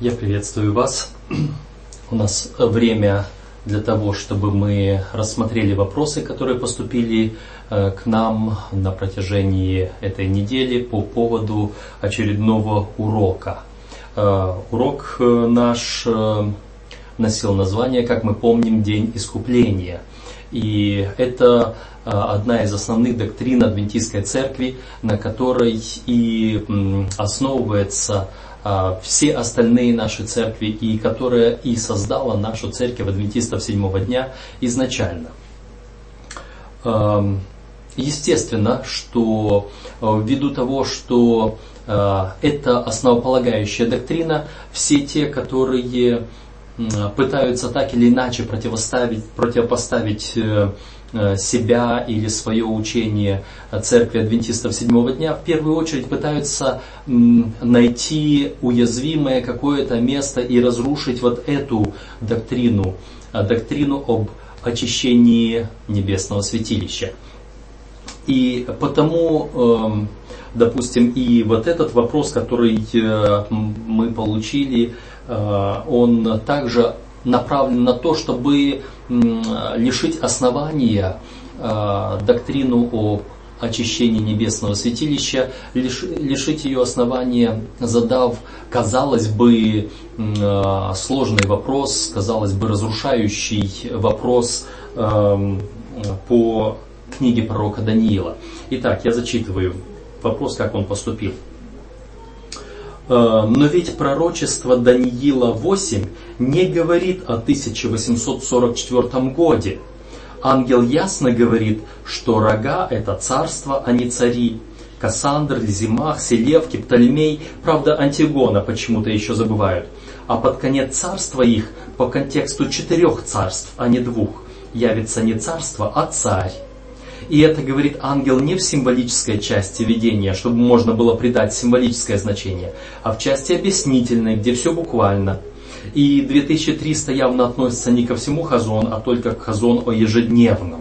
Я приветствую вас. У нас время для того, чтобы мы рассмотрели вопросы, которые поступили э, к нам на протяжении этой недели по поводу очередного урока. Э, урок э, наш носил название, как мы помним, День искупления. И это одна из основных доктрин Адвентистской церкви, на которой и основывается все остальные наши церкви, и которая и создала нашу церковь адвентистов седьмого дня изначально. Естественно, что а, ввиду того, что а, это основополагающая доктрина, все те, которые пытаются так или иначе противопоставить Э, себя или свое учение церкви адвентистов седьмого дня, в первую очередь пытаются найти уязвимое какое-то место и разрушить вот эту доктрину, э, доктрину об очищении небесного святилища. И потому, эм, допустим, и вот этот вопрос, который э, мы получили, он также направлен на то, чтобы лишить основания э, доктрину о очищении небесного святилища, лишить ее основания, задав, казалось бы, э, сложный вопрос, казалось бы, разрушающий вопрос эм, по книге пророка Даниила. Итак, я зачитываю вопрос, как он поступил. Э, но ведь пророчество Даниила 8 не говорит о 1844 годе. Ангел ясно говорит, что рога – это царство, а не цари. Кассандр, Лизимах, Селевки, Птолемей, правда Антигона почему-то еще забывают. А под конец царства их, по контексту четырех царств, а не двух, явится не царство, а царь. И это говорит ангел не в символической части видения, чтобы можно было придать символическое значение, а в части объяснительной, где все буквально. И 2300 явно относится не ко всему хазон, а только к хазон о ежедневном.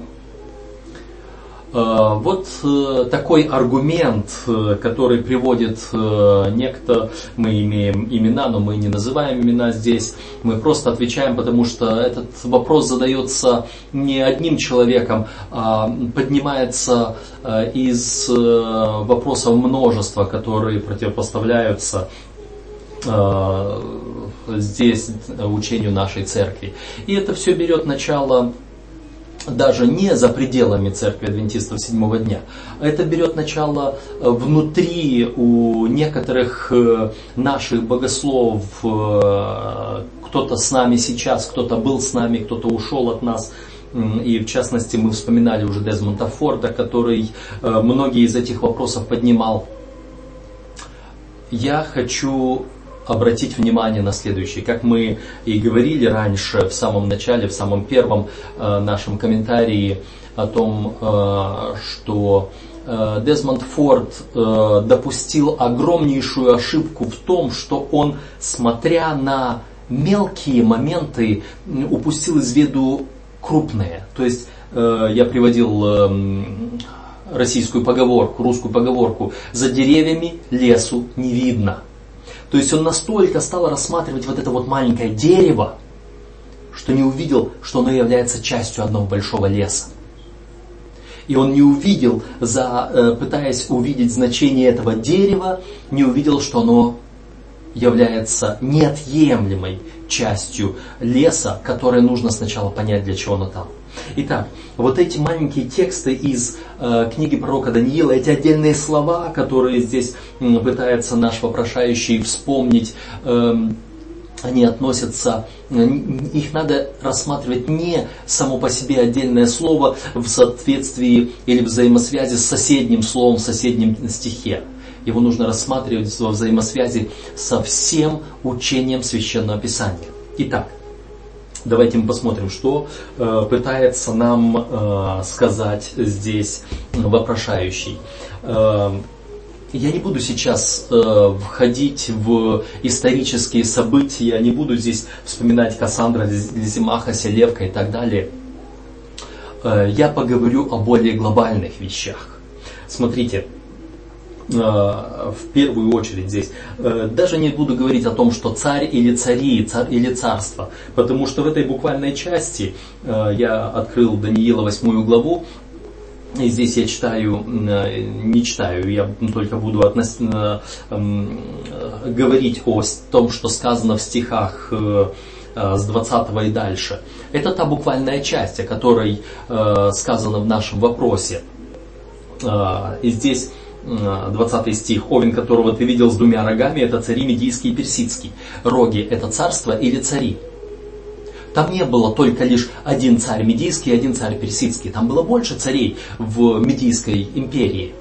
Э, вот э, такой аргумент, э, который приводит некто, мы имеем имена, но мы не называем имена здесь, мы просто отвечаем, потому что этот вопрос задается не одним человеком, а поднимается из вопросов множества, которые противопоставляются здесь учению нашей церкви. И это все берет начало даже не за пределами церкви адвентистов седьмого дня. Это берет начало э, внутри у некоторых э, наших богословов, э, кто-то с нами сейчас, кто-то был с нами, кто-то ушел от нас. И в частности мы вспоминали уже Дезмонта Форда, который многие из этих вопросов поднимал. Я хочу обратить внимание на следующее. Как мы и говорили раньше, в самом начале, в самом первом э, нашем комментарии о том, э, что э, Дезмонд Форд допустил огромнейшую ошибку в том, что он, смотря на мелкие моменты, упустил из виду крупные. То есть я приводил э, российскую поговорку, русскую поговорку, за деревьями лесу не видно. То есть он настолько стал рассматривать вот это вот маленькое дерево, что не увидел, что оно является частью одного большого леса. И он не увидел, за, э, пытаясь увидеть значение этого дерева, не увидел, что оно является неотъемлемой частью леса, которое нужно сначала понять, для чего оно там. Итак, вот эти маленькие тексты из э, книги пророка Даниила, эти отдельные слова, которые здесь э, пытается наш вопрошающий вспомнить, э, они относятся, э, их надо рассматривать не само по себе отдельное слово в соответствии или взаимосвязи с соседним словом в соседнем стихе. Его нужно рассматривать во взаимосвязи со всем учением Священного Писания. Итак, Давайте мы посмотрим, что э, пытается нам э, сказать здесь вопрошающий. Э, я не буду сейчас э, входить в исторические события, не буду здесь вспоминать Кассандра, Лизимаха, Селевка и так далее. Э, я поговорю о более глобальных вещах. Смотрите, в первую очередь здесь. Даже не буду говорить о том, что царь или цари, царь или царство, потому что в этой буквальной части я открыл Даниила 8 главу, и здесь я читаю, не читаю, я только буду относ... говорить о том, что сказано в стихах с 20 и дальше. Это та буквальная часть, о которой сказано в нашем вопросе. И здесь 20 стих, овен которого ты видел с двумя рогами, это цари медийский и персидский. Роги это царство или цари. Там не было только лишь один царь медийский и один царь персидский. Там было больше царей в медийской империи.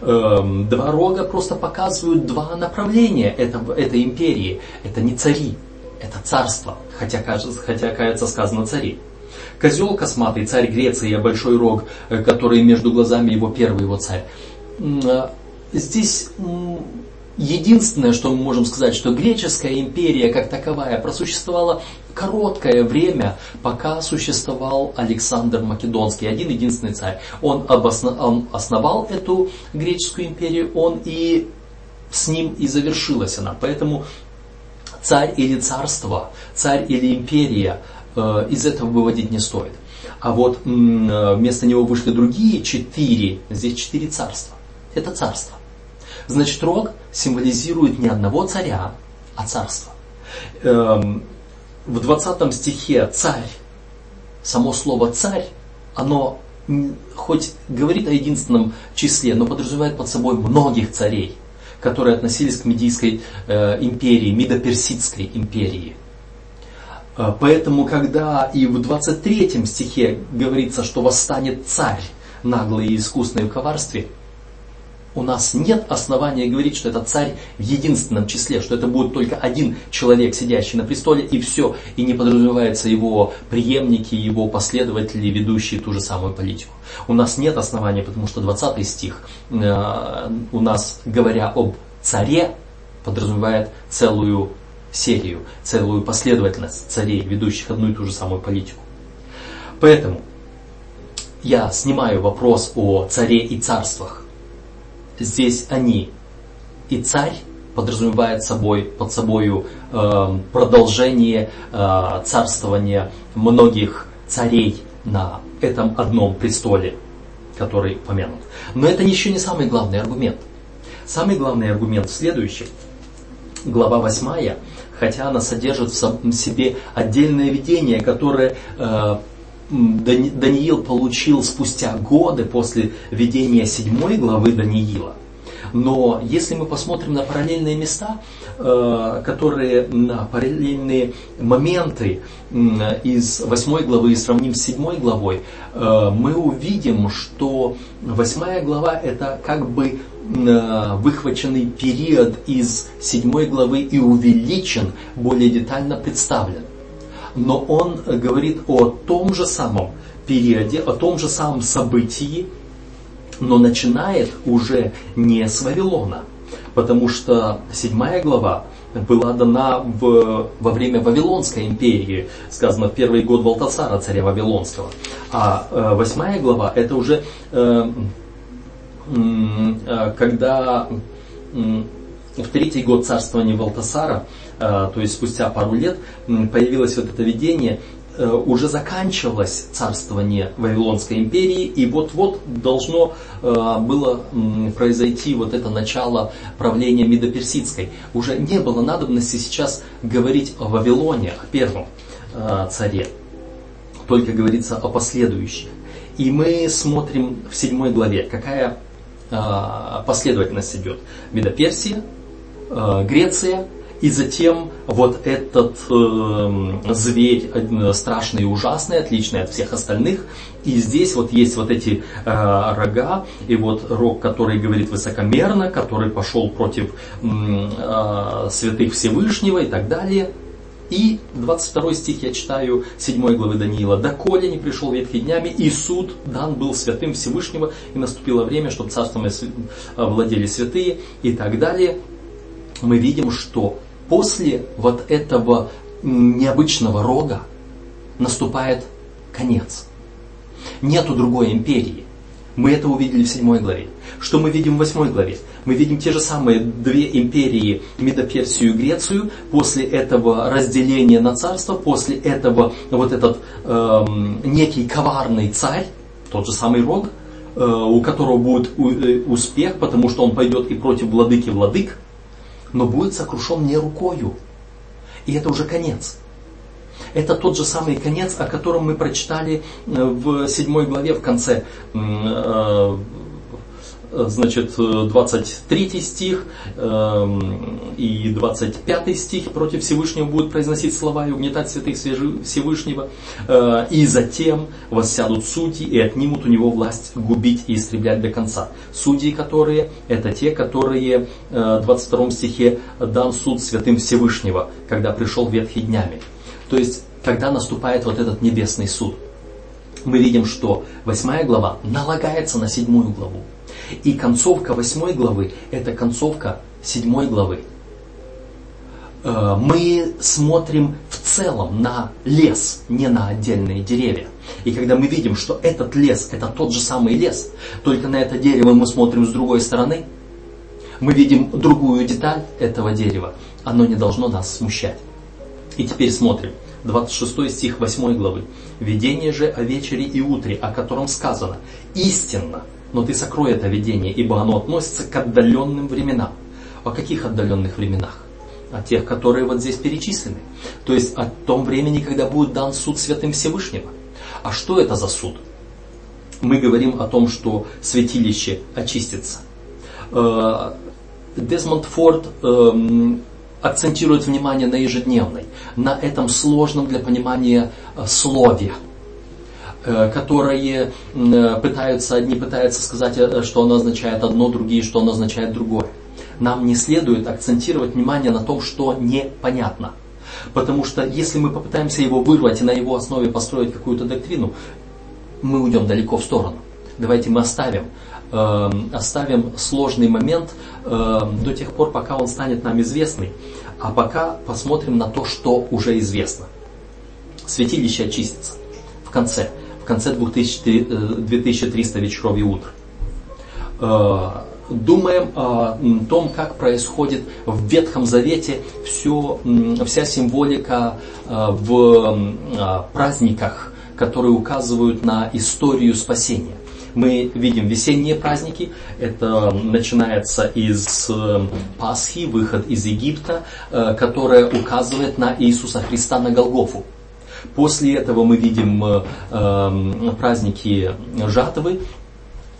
Эм, два рога просто показывают два направления этого, этой империи. Это не цари, это царство, хотя, кажется, хотя кажется сказано цари. Козел косматый, царь Греции, а большой рог, э, который между глазами его первый его царь. Э, здесь единственное, что мы можем сказать, что греческая империя как таковая просуществовала короткое время, пока существовал Александр Македонский, один единственный царь. Он, обосно, он основал эту греческую империю, он и с ним и завершилась она. Поэтому царь или царство, царь или империя, э, из этого выводить не стоит. А вот э, вместо него вышли другие четыре, здесь четыре царства. Это царство. Значит, рог символизирует не одного царя, а царство. Эм, в 20 стихе царь, само слово царь, оно хоть говорит о единственном числе, но подразумевает под собой многих царей, которые относились к Медийской э, империи, Медоперсидской империи. Э, поэтому, когда и в 23 стихе говорится, что восстанет царь, наглый и искусный в коварстве, у нас нет основания говорить, что это царь в единственном числе, что это будет только один человек, сидящий на престоле, и все, и не подразумевается его преемники, его последователи, ведущие ту же самую политику. У нас нет основания, потому что 20 стих э, у нас, говоря об царе, подразумевает целую серию, целую последовательность царей, ведущих одну и ту же самую политику. Поэтому я снимаю вопрос о царе и царствах здесь они. И царь подразумевает собой, под собой э, продолжение э, царствования многих царей на этом одном престоле, который помянут. Но это еще не самый главный аргумент. Самый главный аргумент в следующем. Глава 8, хотя она содержит в себе отдельное видение, которое э, Даниил получил спустя годы после введения седьмой главы Даниила. Но если мы посмотрим на параллельные места, э, которые на параллельные моменты из восьмой главы и сравним с седьмой главой, э, мы увидим, что восьмая глава это как бы э, выхваченный период из седьмой главы и увеличен, более детально представлен но он говорит о том же самом периоде, о том же самом событии, но начинает уже не с Вавилона, потому что седьмая глава была дана в, во время Вавилонской империи, сказано в первый год Валтасара, царя Вавилонского. А э, восьмая глава это уже э, э, когда э, в третий год царствования Валтасара Э, то есть спустя пару лет появилось вот это видение, э, уже заканчивалось царствование Вавилонской империи, и вот-вот должно э, было произойти вот это начало правления Медоперсидской. Уже не было надобности сейчас говорить о Вавилоне, о первом царе, только говорится о последующих. И мы смотрим в седьмой главе, какая последовательность идет. Медоперсия, Греция, и затем вот этот э, зверь э, страшный и ужасный, отличный от всех остальных. И здесь вот есть вот эти э, рога, и вот рог, который говорит высокомерно, который пошел против э, святых Всевышнего и так далее. И 22 стих я читаю 7 главы Даниила. «Доколе не пришел ветхий днями, и суд дан был святым Всевышнего, и наступило время, чтобы царством владели святые» и так далее. Мы видим, что после вот этого необычного рога наступает конец. Нету другой империи. Мы это увидели в седьмой главе. Что мы видим в восьмой главе? Мы видим те же самые две империи, Медоперсию и Грецию, после этого разделения на царство, после этого вот этот эм, некий коварный царь, тот же самый Рог, э, у которого будет э, успех, потому что он пойдет и против владыки владык, но будет сокрушен не рукою. И это уже конец. Это тот же самый конец, о котором мы прочитали э, в седьмой главе в конце э, значит, 23 стих эм, и 25 стих против Всевышнего будут произносить слова и угнетать святых Всевышнего. Э, и затем воссядут судьи и отнимут у него власть губить и истреблять до конца. Судьи, которые, это те, которые в 22 стихе дан суд святым Всевышнего, когда пришел ветхий днями. То есть, когда наступает вот этот небесный суд, мы видим, что восьмая глава налагается на седьмую главу. И концовка восьмой главы – это концовка седьмой главы. Э, мы смотрим в целом на лес, не на отдельные деревья. И когда мы видим, что этот лес – это тот же самый лес, только на это дерево мы смотрим с другой стороны, мы видим другую деталь этого дерева, оно не должно нас смущать. И теперь смотрим. 26 стих 8 главы. «Видение же о вечере и утре, о котором сказано, истинно, но ты сокрой это видение, ибо оно относится к отдаленным временам». О каких отдаленных временах? О тех, которые вот здесь перечислены. То есть о том времени, когда будет дан суд Святым Всевышнего. А что это за суд? Мы говорим о том, что святилище очистится. Э, Дезмонд Форд эм, акцентирует внимание на ежедневной, на этом сложном для понимания э, слове, которые э, пытаются, одни пытаются сказать, что оно означает одно, другие, что оно означает другое. Нам не следует акцентировать внимание на том, что непонятно. Потому что если мы попытаемся его вырвать и на его основе построить какую-то доктрину, мы уйдем далеко в сторону. Давайте мы оставим, э, оставим сложный момент э, до тех пор, пока он станет нам известный. А пока посмотрим на то, что уже известно. Святилище очистится в конце, в конце 2000, 2300 вечеров и утр. Э, думаем о том, как происходит в Ветхом Завете все, вся символика э, в праздниках, которые указывают на историю спасения мы видим весенние праздники. Это начинается из э, Пасхи, выход из Египта, которая указывает на Иисуса Христа на Голгофу. После этого мы видим э, праздники жатвы,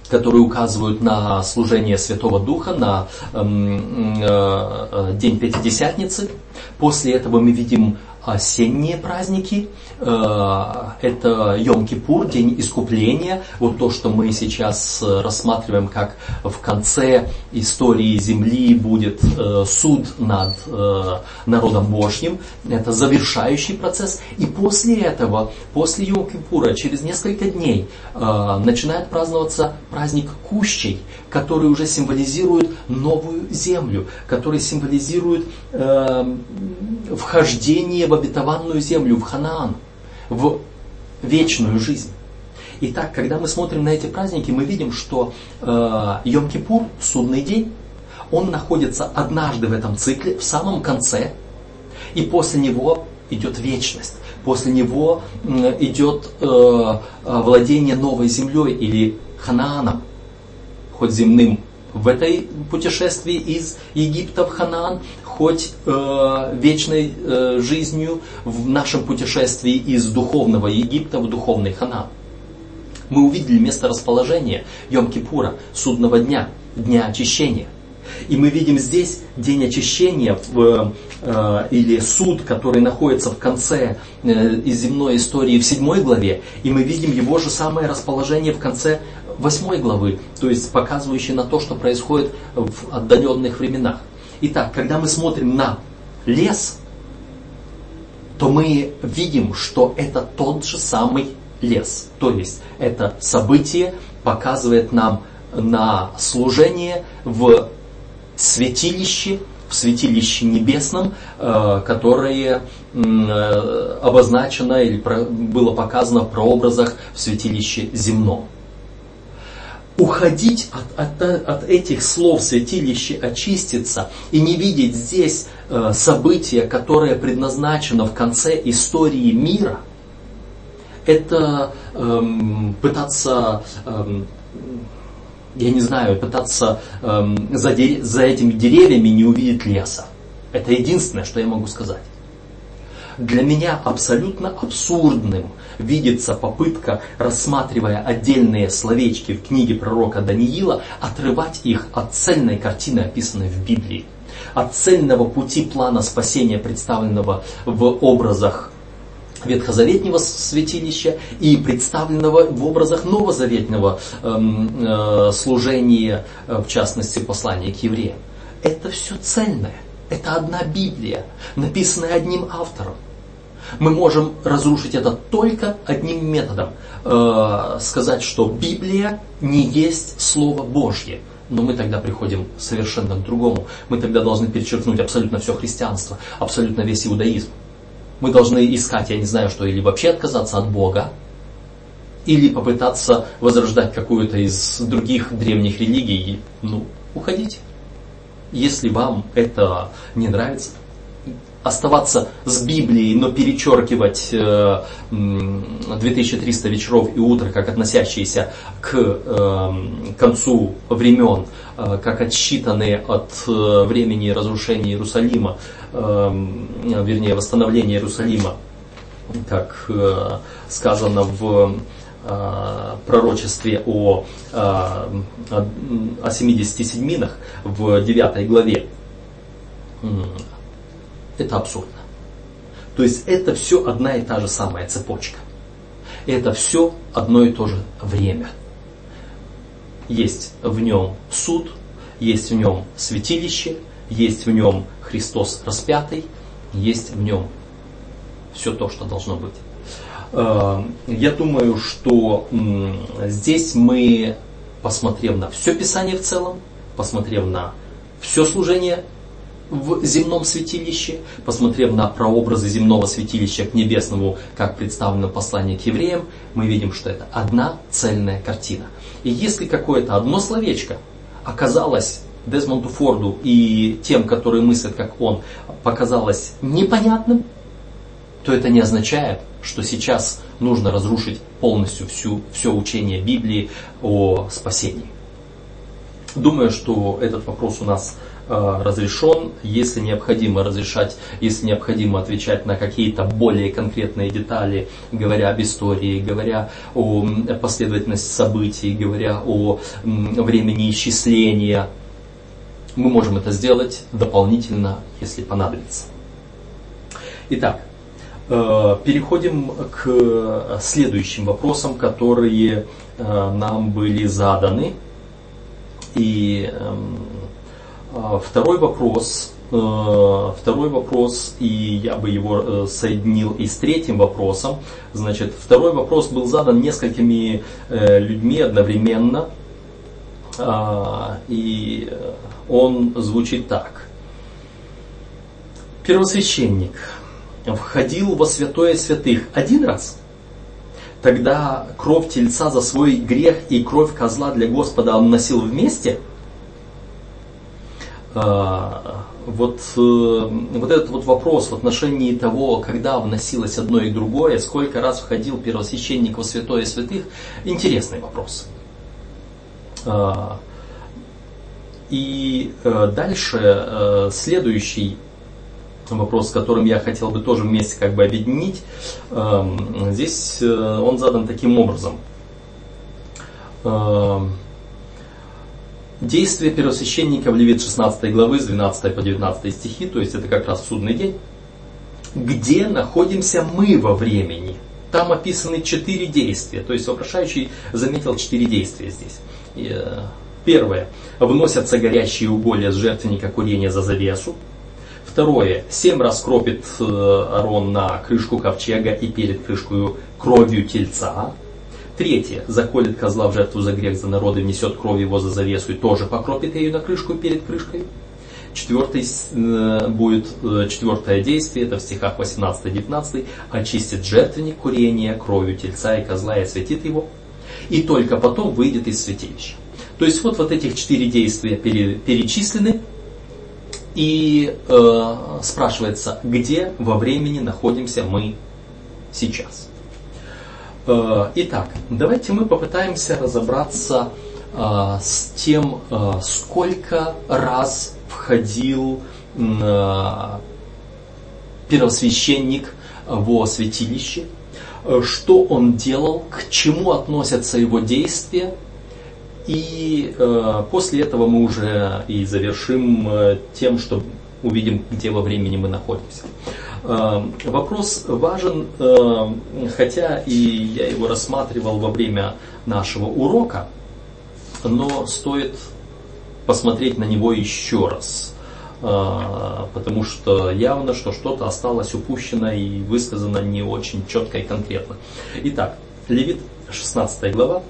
которые указывают на служение Святого Духа, на День Пятидесятницы. После этого мы видим осенние праздники, э, это Йом-Кипур, День Искупления, вот то, что мы сейчас э, рассматриваем, как в конце истории Земли будет э, суд над народом Божьим, это завершающий процесс, и после этого, после Йом-Кипура, через несколько дней начинает праздноваться праздник Кущей, который уже символизирует новую землю, который символизирует вхождение в обетованную землю, в Ханаан, в вечную жизнь. Итак, когда мы смотрим на эти праздники, мы видим, что э, Йом-Кипур, судный день, он находится однажды в этом цикле, в самом конце, и после него идет вечность. После него э, идет э, владение новой землей или Ханааном, хоть земным в этой путешествии из Египта в Ханаан, хоть э, вечной э, жизнью в нашем путешествии из духовного Египта в духовный Ханаан. Мы увидели место расположения Йом-Кипура, судного дня, дня очищения. И мы видим здесь день очищения в, э, или суд, который находится в конце э, земной истории в седьмой главе. И мы видим его же самое расположение в конце восьмой главы, то есть показывающий на то, что происходит в отдаленных временах. Итак, когда мы смотрим на лес, то мы видим, что это тот же самый лес. То есть это событие показывает нам на служение в святилище, в святилище небесном, э, которое э, обозначено или было показано в прообразах в святилище земном. Уходить от, от, от этих слов святилище очиститься и не видеть здесь э, события, которое предназначено в конце истории мира, это эм, пытаться, эм, я не знаю, пытаться эм, за, за этими деревьями не увидеть леса. Это единственное, что я могу сказать. Для меня абсолютно абсурдным видится попытка, рассматривая отдельные словечки в книге пророка Даниила, отрывать их от цельной картины, описанной в Библии, от цельного пути плана спасения, представленного в образах ветхозаветнего святилища и представленного в образах новозаветного эм, э, служения, э, в частности послания к евреям. Это все цельное. Это одна Библия, написанная одним автором. Мы можем разрушить это только одним методом. Э, сказать, что Библия не есть Слово Божье. Но мы тогда приходим совершенно к другому. Мы тогда должны перечеркнуть абсолютно все христианство, абсолютно весь иудаизм. Мы должны искать, я не знаю что, или вообще отказаться от Бога, или попытаться возрождать какую-то из других древних религий. Ну, уходите. Если вам это не нравится, оставаться с Библией, но перечеркивать 2300 вечеров и утро, как относящиеся к эм, концу времен, э, как отсчитанные от э, времени разрушения Иерусалима, вернее восстановления Иерусалима, как э, сказано в пророчестве о, о 70 седьминах в 9 главе это абсурдно. То есть это все одна и та же самая цепочка. Это все одно и то же время. Есть в нем суд, есть в нем святилище, есть в нем Христос распятый, есть в нем все то, что должно быть. Э, я думаю, что здесь мы, посмотрев на все Писание в целом, посмотрев на все служение в земном святилище, посмотрев на прообразы земного святилища к небесному, как представлено послание к евреям, мы видим, что это одна цельная картина. И если какое-то одно словечко оказалось Дезмонду Форду и тем, которые мыслят как он, показалось непонятным, то это не означает, что сейчас нужно разрушить полностью всю, все учение Библии о спасении. Думаю, что этот вопрос у нас Э, разрешен, если необходимо разрешать, если необходимо отвечать на какие-то более конкретные детали, говоря об истории, говоря о последовательности событий, говоря о времени исчисления. Мы можем это сделать дополнительно, если понадобится. Итак, переходим к следующим вопросам, которые э, нам были заданы. И эм, а, второй вопрос, э, второй вопрос, и я бы его э, соединил и с третьим вопросом. Значит, второй вопрос был задан несколькими э, людьми одновременно, а, и он звучит так. Первосвященник входил во святое святых один раз, тогда кровь тельца за свой грех и кровь козла для Господа он носил вместе – а, вот, э, вот этот вот вопрос в отношении того, когда вносилось одно и другое, сколько раз входил первосвященник во святое святых, интересный вопрос. А, и э, дальше э, следующий вопрос, с которым я хотел бы тоже вместе как бы объединить, здесь он задан таким образом. Действие первосвященника в Левит 16 главы с 12 по 19 стихи, то есть это как раз судный день, где находимся мы во времени. Там описаны четыре действия, то есть вопрошающий заметил четыре действия здесь. Э, первое. Вносятся горящие уголья с жертвенника курения за завесу. Второе. Семь раз кропит э, Арон на крышку ковчега и перед крышкой кровью тельца. Третье. Заколет козла в жертву за грех за народы, внесет кровь его за завесу и тоже покропит ее на крышку перед крышкой. Четвертый э, будет э, четвертое действие, это в стихах 18-19, очистит жертвенник курения кровью тельца и козла и осветит его, и только потом выйдет из святилища. То есть вот, вот этих четыре действия пере, перечислены, и э, спрашивается, где во времени находимся мы сейчас. Э, итак, давайте мы попытаемся разобраться э, с тем, э, сколько раз входил э, первосвященник во святилище, э, что он делал, к чему относятся его действия, и э, после этого мы уже и завершим э, тем, что увидим, где во времени мы находимся. Э, вопрос важен, э, хотя и я его рассматривал во время нашего урока, но стоит посмотреть на него еще раз э, потому что явно, что что-то осталось упущено и высказано не очень четко и конкретно. Итак, Левит, 16 глава,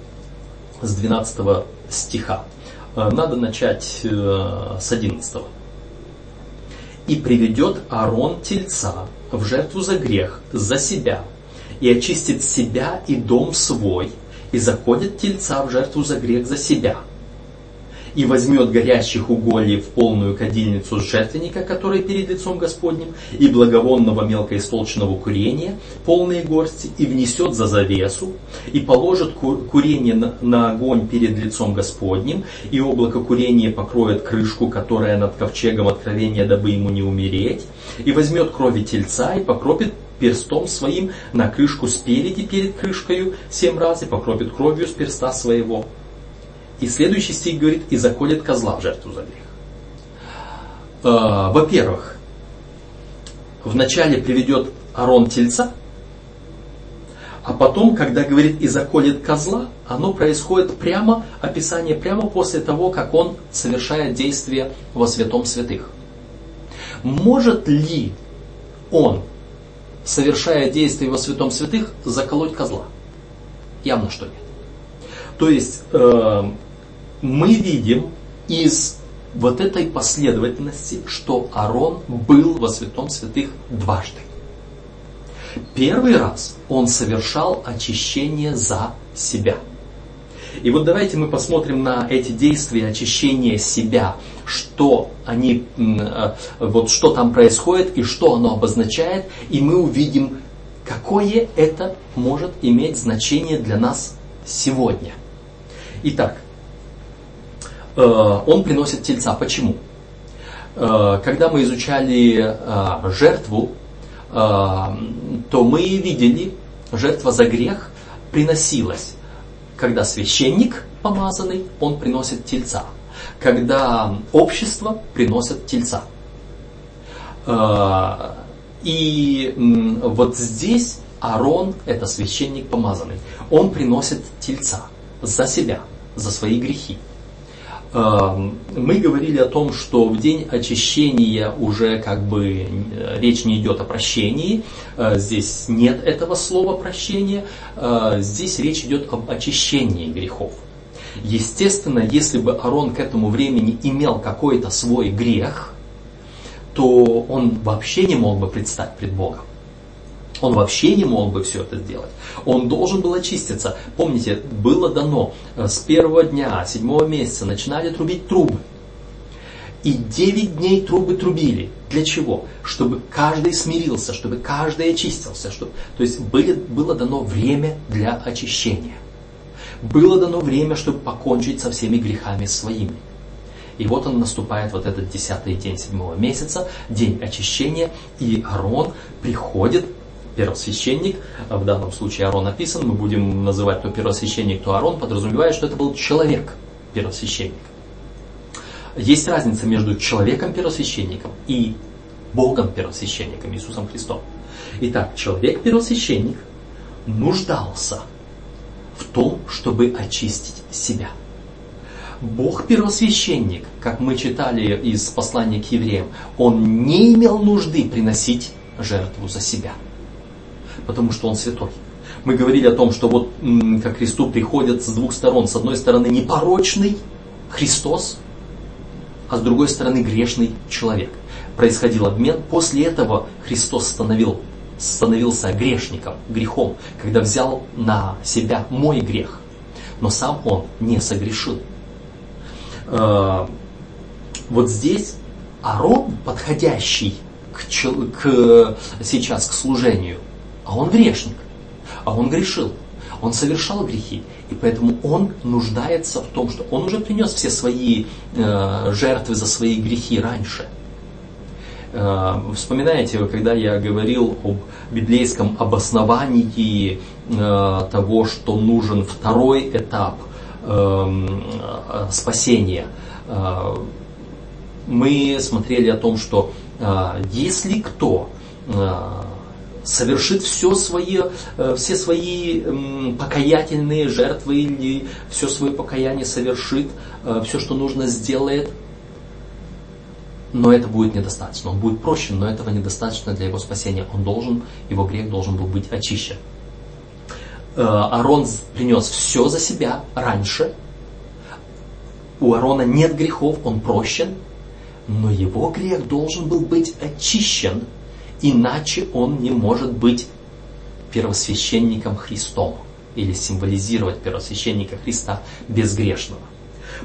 с 12 стиха. Э, надо начать э, с 11. «И приведет Аарон тельца в жертву за грех, за себя, и очистит себя и дом свой, и заходит тельца в жертву за грех за себя, и возьмет горящих угольев в полную кадильницу жертвенника, который перед лицом Господним, и благовонного мелкоистолчного курения, полные горсти, и внесет за завесу, и положит курение на огонь перед лицом Господним, и облако курения покроет крышку, которая над ковчегом откровения, дабы ему не умереть, и возьмет крови тельца и покропит перстом своим на крышку спереди перед крышкою семь раз и покропит кровью с перста своего. И следующий стих говорит, и заколет козла в жертву за грех. Э, во-первых, вначале приведет Арон тельца, а потом, когда говорит и заколет козла, оно происходит прямо, описание прямо после того, как он совершает действие во святом святых. Может ли он, совершая действие во святом святых, заколоть козла? Явно, что нет. То есть э, мы видим из вот этой последовательности, что Арон был во святом святых дважды. Первый раз он совершал очищение за себя. И вот давайте мы посмотрим на эти действия очищения себя, что они, э, вот что там происходит и что оно обозначает, и мы увидим, какое это может иметь значение для нас сегодня. Итак, он приносит тельца. Почему? Э, когда мы изучали э, жертву, то мы видели, жертва за грех приносилась, когда священник помазанный, он приносит тельца. Когда общество приносит тельца. И вот здесь Аарон, это священник помазанный, он приносит тельца за себя, за свои грехи. Эм, мы говорили о том, что в день очищения уже как бы э, речь не идет о прощении. Э, здесь нет этого слова прощения. Э, здесь речь идет об очищении грехов. Естественно, если бы Арон к этому времени имел какой-то свой грех, то он вообще не мог бы предстать пред Богом. Он вообще не мог бы все это сделать. Он должен был очиститься. Помните, было дано э, с первого дня, седьмого месяца, начинали трубить трубы. И девять дней трубы трубили. Для чего? Чтобы каждый смирился, чтобы каждый очистился. Чтобы... То есть были, было дано время для очищения. Было дано время, чтобы покончить со всеми грехами своими. И вот он наступает, вот этот десятый день седьмого месяца, день очищения, и Арон приходит первосвященник, а в данном случае Арон написан, мы будем называть то первосвященник, то Арон, подразумевает, что это был человек первосвященник. Есть разница между человеком-первосвященником и Богом первосвященником, Иисусом Христом. Итак, человек-первосвященник нуждался в том, чтобы очистить себя. Бог первосвященник, как мы читали из послания к евреям, он не имел нужды приносить жертву за себя потому что Он святой. Мы говорили о том, что вот ко Христу приходят с двух сторон. С одной стороны непорочный Христос, а с другой стороны грешный человек. Происходил обмен. После этого Христос становил, становился грешником, грехом, когда взял на себя мой грех. Но сам Он не согрешил. э, вот здесь Арон, подходящий к, к, сейчас к служению, а он грешник, а он грешил, он совершал грехи, и поэтому он нуждается в том, что он уже принес все свои э, жертвы за свои грехи раньше. Э, вспоминаете, когда я говорил об библейском обосновании э, того, что нужен второй этап э, спасения, э, мы смотрели о том, что э, если кто э, совершит все свои, э, все свои покаятельные жертвы или все свое покаяние совершит, э, все, что нужно, сделает, но это будет недостаточно. Он будет прощен, но этого недостаточно для его спасения. Он должен, его грех должен был быть очищен. Э, Арон принес все за себя раньше. У Арона нет грехов, он прощен, но его грех должен был быть очищен Иначе он не может быть первосвященником Христом или символизировать первосвященника Христа безгрешного.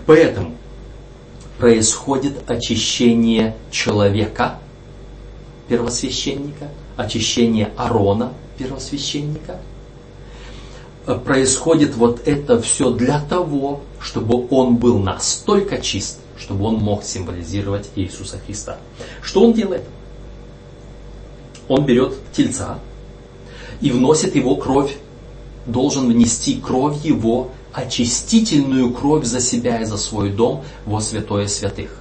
Поэтому происходит очищение человека, первосвященника, очищение Арона, первосвященника. Происходит вот это все для того, чтобы он был настолько чист, чтобы он мог символизировать Иисуса Христа. Что он делает? Он берет тельца и вносит его кровь, должен внести кровь его, очистительную кровь за себя и за свой дом во святое святых.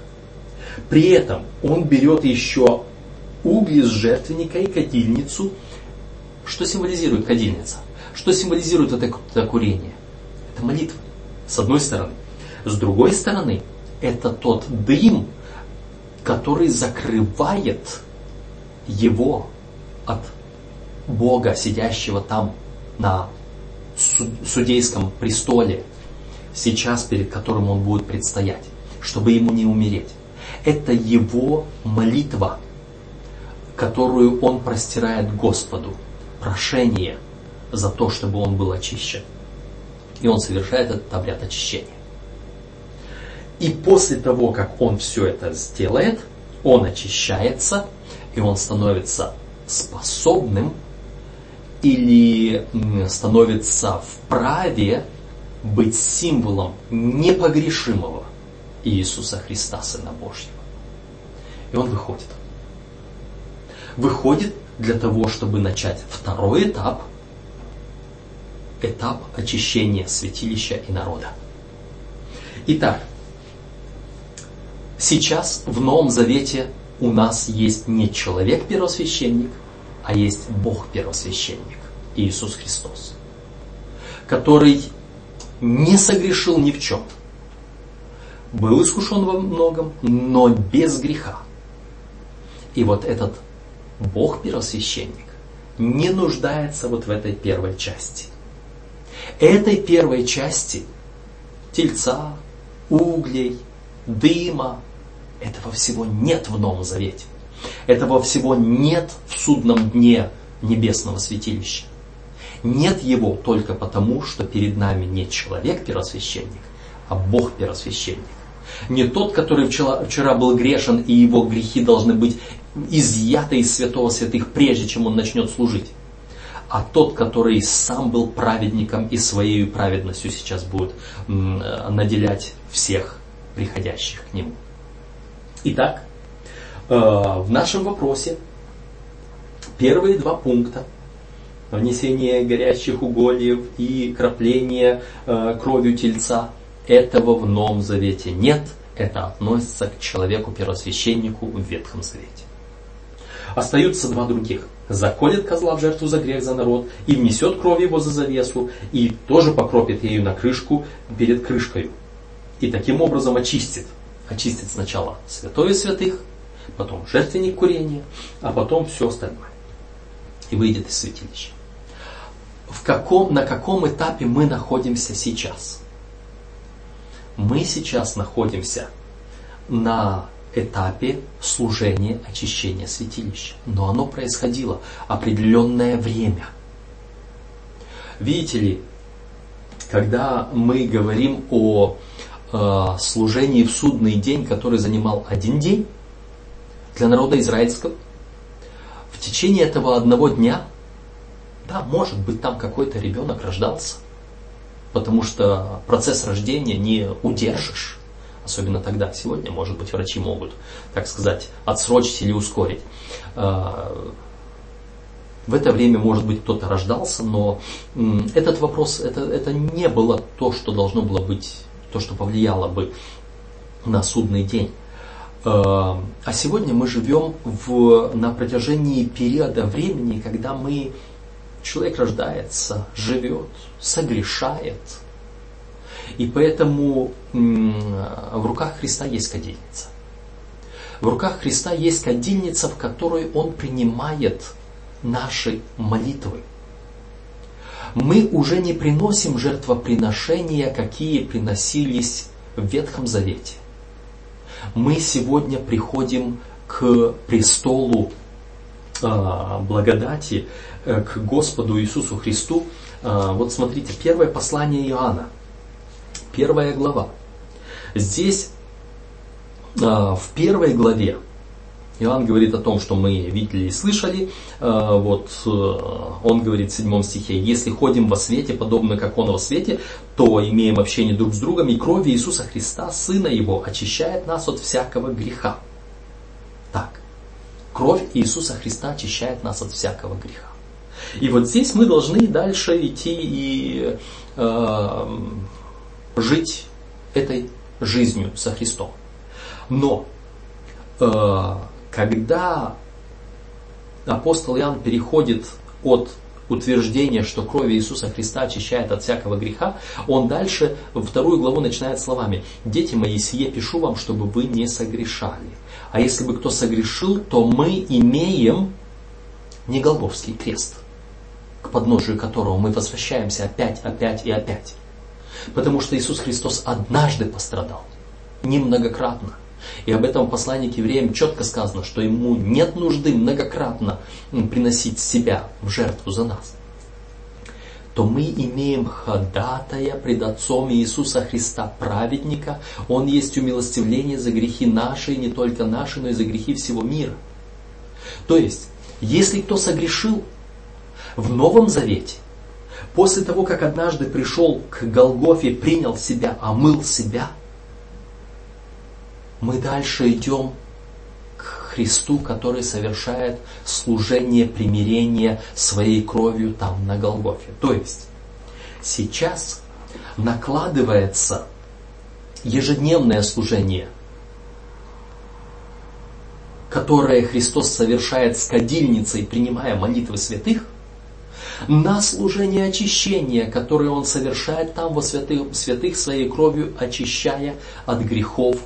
При этом он берет еще угли с жертвенника и кадильницу. Что символизирует кадильница? Что символизирует это, это курение? Это молитва, с одной стороны. С другой стороны, это тот дым, который закрывает его от Бога, сидящего там на судейском престоле, сейчас перед которым он будет предстоять, чтобы ему не умереть. Это его молитва, которую он простирает Господу, прошение за то, чтобы он был очищен. И он совершает этот обряд очищения. И после того, как он все это сделает, он очищается, и он становится способным или становится вправе быть символом непогрешимого Иисуса Христа, Сына Божьего. И он выходит. Выходит для того, чтобы начать второй этап, этап очищения святилища и народа. Итак, сейчас в Новом Завете у нас есть не человек-первосвященник, а есть Бог-первосвященник, Иисус Христос, который не согрешил ни в чем, был искушен во многом, но без греха. И вот этот Бог-первосвященник не нуждается вот в этой первой части. Этой первой части тельца, углей, дыма, этого всего нет в Новом Завете. Этого всего нет в судном дне небесного святилища. Нет его только потому, что перед нами не человек-первосвященник, а Бог-первосвященник. Не тот, который вчера, был грешен, и его грехи должны быть изъяты из святого святых, прежде чем он начнет служить. А тот, который сам был праведником и своей праведностью сейчас будет наделять всех приходящих к нему. Итак, э, в нашем вопросе первые два пункта внесение горячих угольев и крапление э, кровью тельца этого в Новом Завете нет. Это относится к человеку первосвященнику в Ветхом Завете. Остаются два других. Заколет козла в жертву за грех за народ и внесет кровь его за завесу и тоже покропит ею на крышку перед крышкой. И таким образом очистит очистит сначала святое святых, потом жертвенник курения, а потом все остальное. И выйдет из святилища. В каком, на каком этапе мы находимся сейчас? Мы сейчас находимся на этапе служения очищения святилища. Но оно происходило определенное время. Видите ли, когда мы говорим о служении в судный день, который занимал один день для народа израильского, в течение этого одного дня, да, может быть, там какой-то ребенок рождался, потому что процесс рождения не удержишь. Особенно тогда, сегодня, может быть, врачи могут, так сказать, отсрочить или ускорить. А, в это время, может быть, кто-то рождался, но этот вопрос, это, это не было то, что должно было быть, то, что повлияло бы на судный день. А, а сегодня мы живем в, на протяжении периода времени, когда мы, человек рождается, живет, согрешает. И поэтому в руках Христа есть кадильница. В руках Христа есть кадильница, в которой Он принимает наши молитвы. Мы уже не приносим жертвоприношения, какие приносились в Ветхом Завете – мы сегодня приходим к престолу а, благодати, э, к Господу Иисусу Христу. А, вот смотрите, первое послание Иоанна, первая глава. Здесь а, в первой главе Иоанн говорит о том, что мы видели и слышали. А, вот э, он говорит в седьмом стихе, если ходим во свете, подобно как он во свете, то имеем общение друг с другом, и кровь Иисуса Христа, Сына Его, очищает нас от всякого греха. Так, кровь Иисуса Христа очищает нас от всякого греха. И вот здесь мы должны дальше идти и э, жить этой жизнью со Христом. Но э, когда апостол Иоанн переходит от утверждения, что кровь Иисуса Христа очищает от всякого греха, он дальше вторую главу начинает словами «Дети мои, сие пишу вам, чтобы вы не согрешали». А если бы кто согрешил, то мы имеем не Голговский крест, к подножию которого мы возвращаемся опять, опять и опять. Потому что Иисус Христос однажды пострадал, немногократно – и об этом послании к евреям четко сказано, что ему нет нужды многократно приносить себя в жертву за нас то мы имеем ходатая пред Отцом Иисуса Христа, праведника. Он есть умилостивление за грехи наши, и не только наши, но и за грехи всего мира. То есть, если кто согрешил в Новом Завете, после того, как однажды пришел к Голгофе, принял себя, омыл себя – мы дальше идем к Христу, который совершает служение примирения своей кровью там на Голгофе. То есть сейчас накладывается ежедневное служение, которое Христос совершает с кадильницей, принимая молитвы святых, на служение очищения, которое Он совершает там во святых, святых своей кровью, очищая от грехов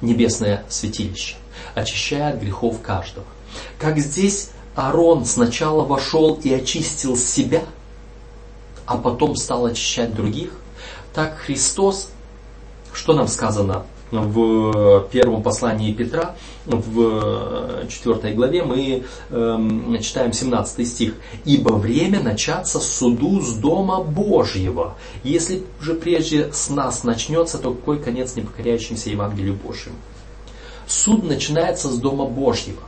небесное святилище, очищая от грехов каждого. Как здесь Аарон сначала вошел и очистил себя, а потом стал очищать других, так Христос, что нам сказано в первом послании Петра, в четвертой главе, мы э, читаем 17 стих. «Ибо время начаться суду с Дома Божьего. Если же прежде с нас начнется, то какой конец непокоряющимся Евангелию Божьему?» Суд начинается с Дома Божьего.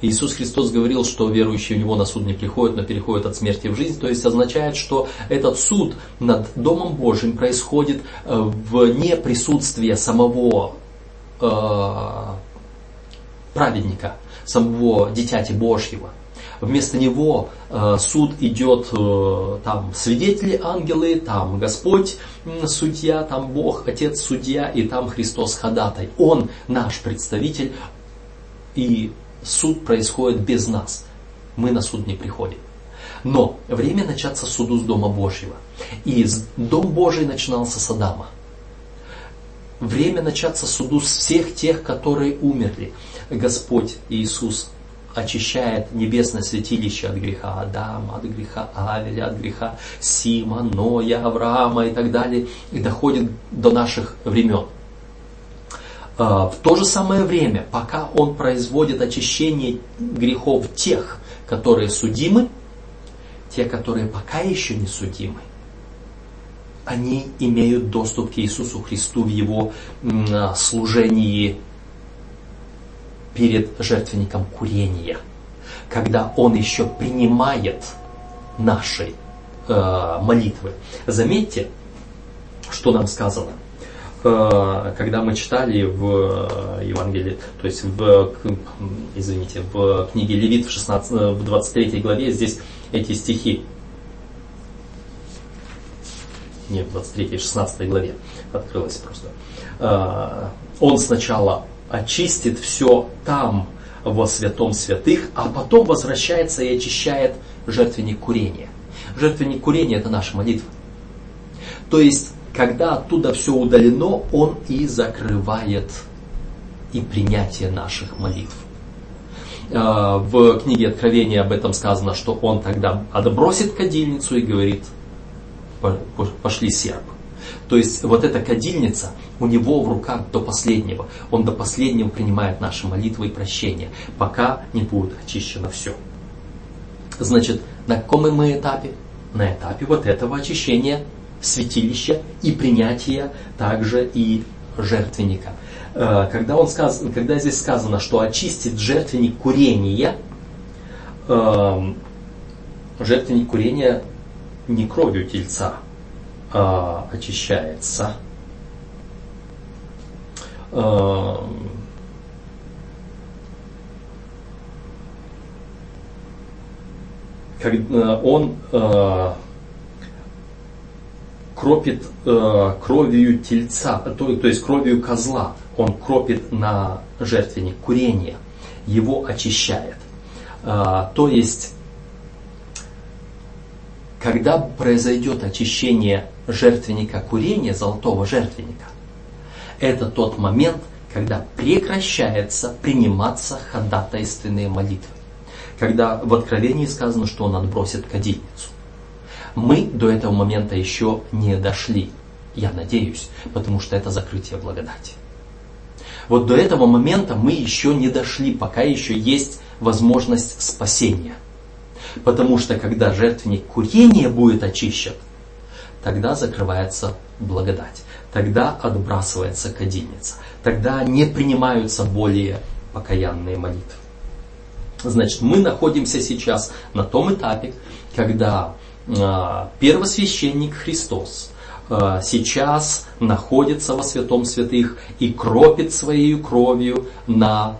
Иисус Христос говорил, что верующие у него на суд не приходят, но переходят от смерти в жизнь. То есть означает, что этот суд над Домом Божьим происходит э, в неприсутствии самого э, праведника, самого дитяти Божьего. Вместо него э, суд идет там свидетели, ангелы, там Господь судья, там Бог, Отец судья и там Христос ходатай. Он наш представитель и суд происходит без нас. Мы на суд не приходим. Но время начаться суду с Дома Божьего. И Дом Божий начинался с Адама. Время начаться суду с всех тех, которые умерли. Господь Иисус очищает небесное святилище от греха Адама, от греха Авеля, от греха Сима, Ноя, Авраама и так далее, и доходит до наших времен. А, в то же самое время, пока он производит очищение грехов тех, которые судимы, те, которые пока еще не судимы, они имеют доступ к Иисусу Христу в Его служении перед жертвенником курения, когда Он еще принимает наши э, молитвы. Заметьте, что нам сказано – когда мы читали в э, Евангелии, то есть в, извините, в книге Левит в, 16, э, в 23 главе, здесь эти стихи, не в 23, 16 главе открылось просто. Он сначала очистит все там, во святом святых, а потом возвращается и очищает жертвенник курения. Жертвенник курения – это наша молитва. То есть когда оттуда все удалено, он и закрывает и принятие наших молитв. А, в книге Откровения об этом сказано, что он тогда отбросит кадильницу и говорит, пошли серп. То есть вот эта кадильница у него в руках до последнего. Он до последнего принимает наши молитвы и прощения, пока не будет очищено все. Значит, на каком мы этапе? На этапе вот этого очищения святилища и принятия также и жертвенника. Э, когда, он сказ, когда здесь сказано, что очистит жертвенник курения, эм, жертвенник курения не кровью тельца а очищается. Эм, когда он э, кропит э, кровью тельца, то, то есть кровью козла, он кропит на жертвенник курение, его очищает. Э, то есть, когда произойдет очищение жертвенника курения, золотого жертвенника, это тот момент, когда прекращается приниматься ходатайственные молитвы. Когда в Откровении сказано, что он отбросит кадильницу. Мы до этого момента еще не дошли, я надеюсь, потому что это закрытие благодати. Вот до этого момента мы еще не дошли, пока еще есть возможность спасения. Потому что когда жертвенник курения будет очищен, тогда закрывается благодать, тогда отбрасывается кадильница, тогда не принимаются более покаянные молитвы. Значит, мы находимся сейчас на том этапе, когда первосвященник Христос а, сейчас находится во святом святых и кропит своей кровью на,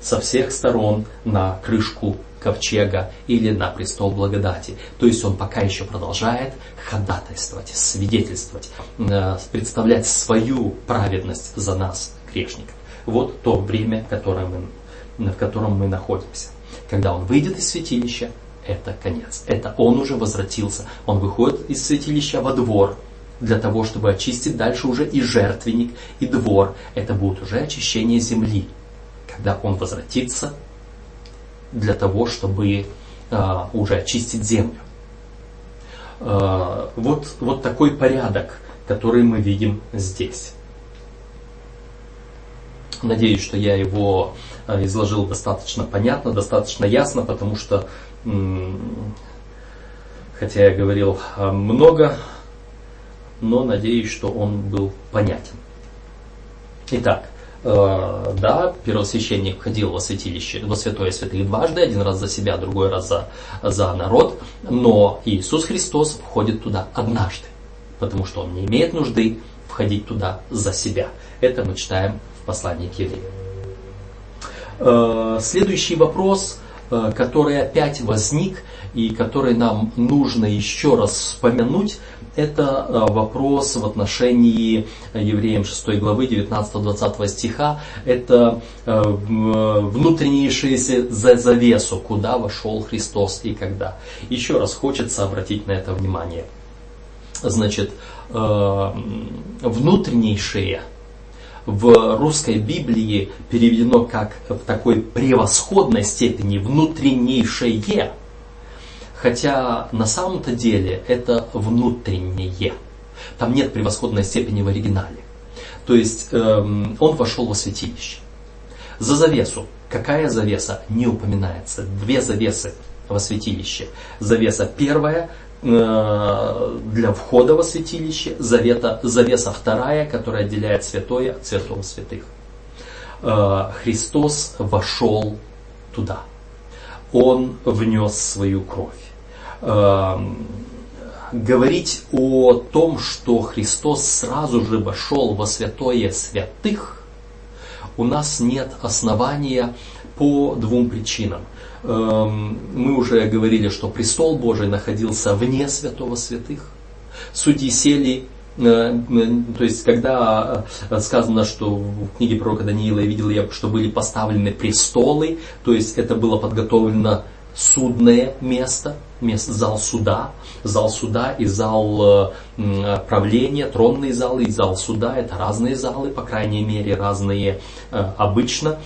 со всех сторон на крышку ковчега или на престол благодати. То есть он пока еще продолжает ходатайствовать, свидетельствовать, а, представлять свою праведность за нас, грешников. Вот то время, которое мы, в котором мы находимся. Когда он выйдет из святилища, это конец. Это он уже возвратился. Он выходит из святилища во двор для того, чтобы очистить дальше уже и жертвенник, и двор. Это будет уже очищение земли, когда он возвратится для того, чтобы э, уже очистить землю. Э, вот, вот такой порядок, который мы видим здесь. Надеюсь, что я его э, изложил достаточно понятно, достаточно ясно, потому что хотя я говорил а, много, но надеюсь, что он был понятен. Итак, э, да, первосвященник ходил во святилище, во святое святых дважды, один раз за себя, другой раз за, за народ, но Иисус Христос входит туда однажды, потому что он не имеет нужды входить туда за себя. Это мы читаем в послании к евреям. Э, следующий вопрос – который опять возник и который нам нужно еще раз вспомянуть, это э, вопрос в отношении евреям 6 главы 19-20 стиха. Это э, внутреннейшие за завесу, куда вошел Христос и когда. Еще раз хочется обратить на это внимание. Значит, внутреннейшие – в русской Библии переведено как в такой превосходной степени внутреннейшее, хотя на самом-то деле это внутреннее. Там нет превосходной степени в оригинале. То есть эм, он вошел во святилище. За завесу. Какая завеса? Не упоминается. Две завесы во святилище. Завеса первая, для входа во святилище, завета, завеса вторая, которая отделяет святое от святого святых. Христос вошел туда. Он внес свою кровь. Говорить о том, что Христос сразу же вошел во святое святых, у нас нет основания по двум причинам. Эм, мы уже говорили, что престол Божий находился вне святого святых. Судьи сели э, то есть, когда э, сказано, что в книге пророка Даниила я видел, что были поставлены престолы, то есть это было подготовлено судное место, место, зал суда, зал суда и зал э, правления, тронный зал и зал суда, это разные залы, по крайней мере, разные обычно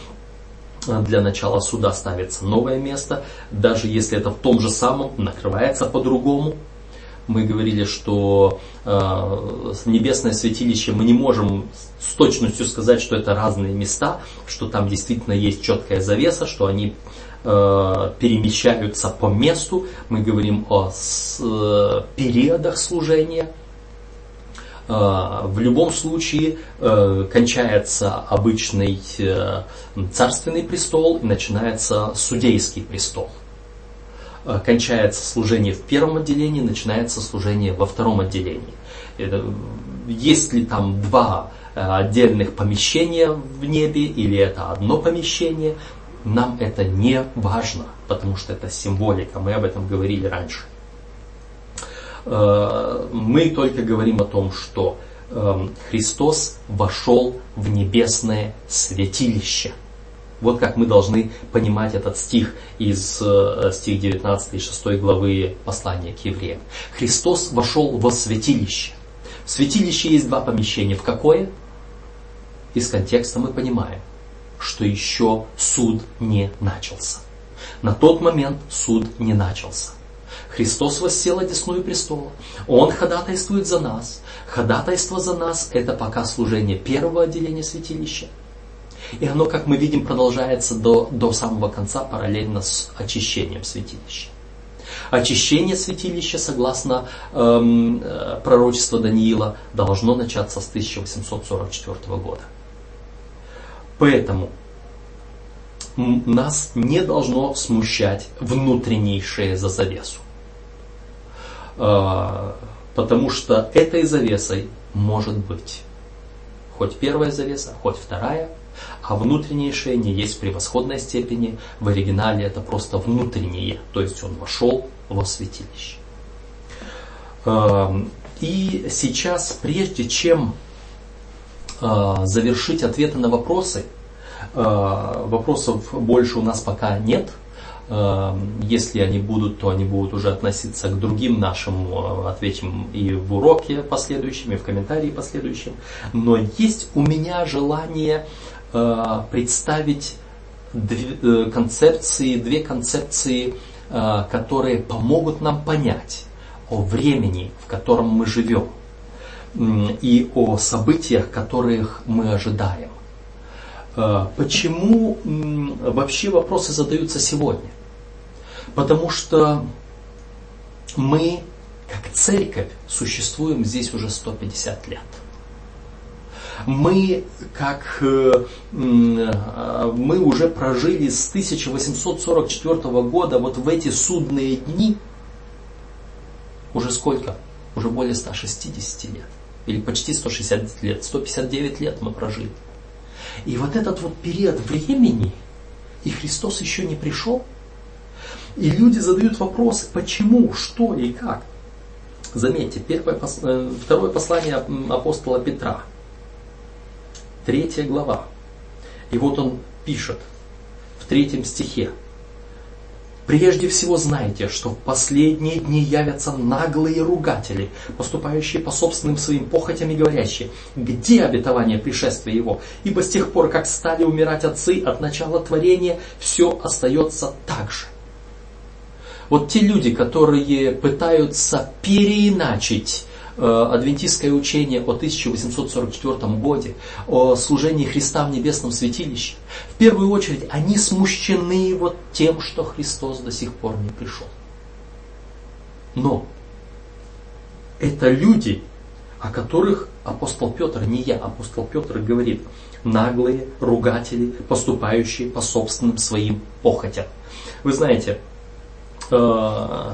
для начала суда ставится новое место, даже если это в том же самом, накрывается по-другому. Мы говорили, что э, небесное святилище мы не можем с точностью сказать, что это разные места, что там действительно есть четкая завеса, что они э, перемещаются по месту. Мы говорим о с, э, периодах служения – Э, в любом случае э, кончается обычный э, царственный престол и начинается судейский престол. Кончается служение в первом отделении, начинается служение во втором отделении. Есть ли там два отдельных помещения в небе или это одно помещение, нам это не важно, потому что это символика, мы об этом говорили раньше. Э, мы только говорим о том, что эм, Христос вошел в небесное святилище. Вот как мы должны понимать этот стих из э, стих 19 и 6 главы послания к евреям. Христос вошел во святилище. В святилище есть два помещения. В какое? Из контекста мы понимаем, что еще суд не начался. На тот момент суд не начался. Христос воссел одесную престола. Он ходатайствует за нас. Ходатайство за нас – это пока служение первого отделения святилища. И оно, как мы видим, продолжается до, до самого конца параллельно с очищением святилища. Очищение святилища, согласно эм, э, пророчеству Даниила, должно начаться с 1844 года. Поэтому нас не должно смущать внутреннейшее за завесу. А, потому что этой завесой может быть хоть первая завеса, хоть вторая, а внутреннее шеение есть в превосходной степени. В оригинале это просто внутреннее, то есть он вошел во святилище. А, и сейчас, прежде чем а, завершить ответы на вопросы, вопросов больше у нас пока нет – Эм, если они будут, то они будут уже относиться к другим нашим э, ответам и в уроке последующем, и в комментарии последующем. Но есть у меня желание э, представить э, концепции, две концепции, которые помогут нам понять о времени, в котором мы живем, и о событиях, которых мы ожидаем. Почему вообще вопросы задаются сегодня? Потому что мы, как церковь, существуем здесь уже 150 лет. Мы, как э, мы уже прожили с 1844 года вот в эти судные дни, уже сколько? Уже более 160 лет. Или почти 160 лет. 159 лет мы прожили. И вот этот вот период времени, и Христос еще не пришел, и люди задают вопросы, почему, что и как. Заметьте, первое, э, второе послание апостола Петра, третья глава. И вот он пишет в третьем стихе. Прежде всего знайте, что в последние дни явятся наглые ругатели, поступающие по собственным своим похотям и говорящие, где обетование пришествия его? Ибо с тех пор, как стали умирать отцы от начала творения, все остается так же. Вот те люди, которые пытаются переиначить адвентистское учение о 1844 годе, о служении Христа в небесном святилище, в первую очередь они смущены вот тем, что Христос до сих пор не пришел. Но Это люди, о которых апостол Петр, не я, апостол Петр говорит, наглые ругатели, поступающие по собственным своим похотям. Вы знаете, э,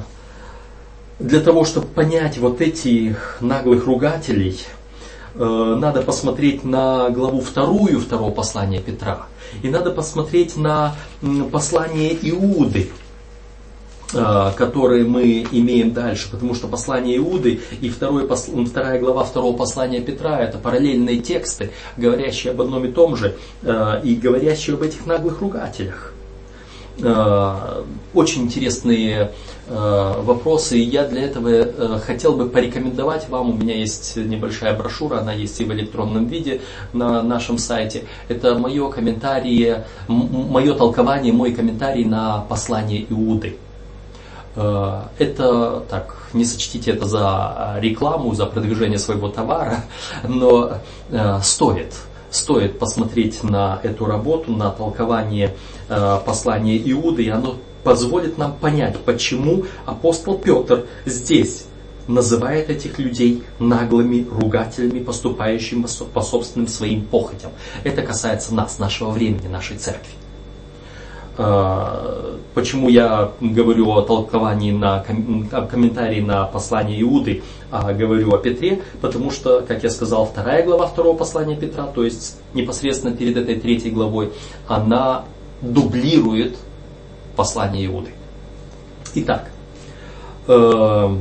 для того, чтобы понять вот этих наглых ругателей, э, надо посмотреть на главу вторую второго послания Петра. И надо посмотреть на послание Иуды, э, которые мы имеем дальше, потому что послание Иуды и второе, вторая глава второго послания Петра это параллельные тексты, говорящие об одном и том же и говорящие об этих наглых ругателях. Э, очень интересные э, вопросы. И я для этого э, хотел бы порекомендовать вам, у меня есть небольшая брошюра, она есть и в электронном виде на нашем сайте. Это мое комментарие, мое толкование, мой комментарий на послание Иуды. Это, так, не сочтите это за рекламу, за продвижение своего товара, но стоит стоит посмотреть на эту работу, на толкование э, послания Иуды, и оно позволит нам понять, почему апостол Петр здесь называет этих людей наглыми ругателями, поступающими по собственным своим похотям. Это касается нас, нашего времени, нашей церкви. А, почему я говорю о толковании на комментарии на послание Иуды, а говорю о Петре? Потому что, как я сказал, вторая глава второго послания Петра, то есть непосредственно перед этой третьей главой, она дублирует послание Иуды. Итак, э,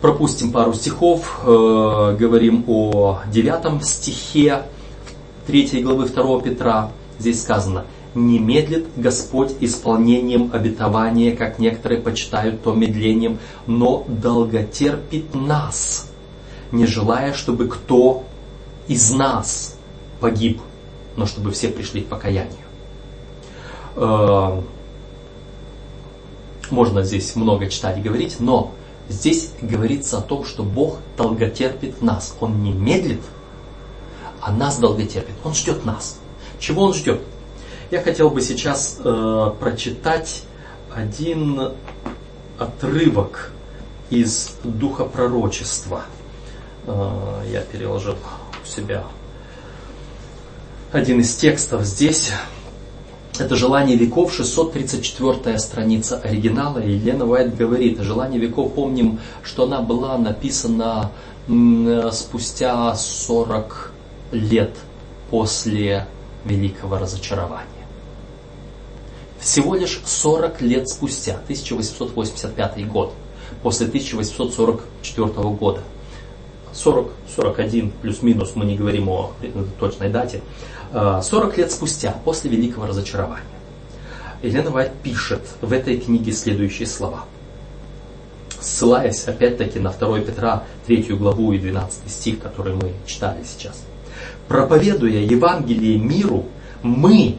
пропустим пару стихов, э, говорим о девятом стихе третьей главы 2 Петра. Здесь сказано – не медлит Господь исполнением обетования, как некоторые почитают то медлением, но долготерпит нас, не желая, чтобы кто из нас погиб, но чтобы все пришли к покаянию. Э, можно здесь много читать и говорить, но здесь говорится о том, что Бог долготерпит нас. Он не медлит, а нас долготерпит. Он ждет нас. Чего он ждет? Я хотел бы сейчас э, прочитать один отрывок из Духа пророчества. Э, я переложил у себя один из текстов здесь. Это «Желание веков», 634 страница оригинала. Елена Уайт говорит, «Желание веков», помним, что она была написана спустя 40 лет после великого разочарования всего лишь 40 лет спустя, 1885 год, после 1844 года. 40, 41 плюс-минус, мы не говорим о точной дате, 40 лет спустя, после великого разочарования. Елена Вайт пишет в этой книге следующие слова. Ссылаясь опять-таки на 2 Петра 3 главу и 12 стих, который мы читали сейчас. Проповедуя Евангелие миру, мы,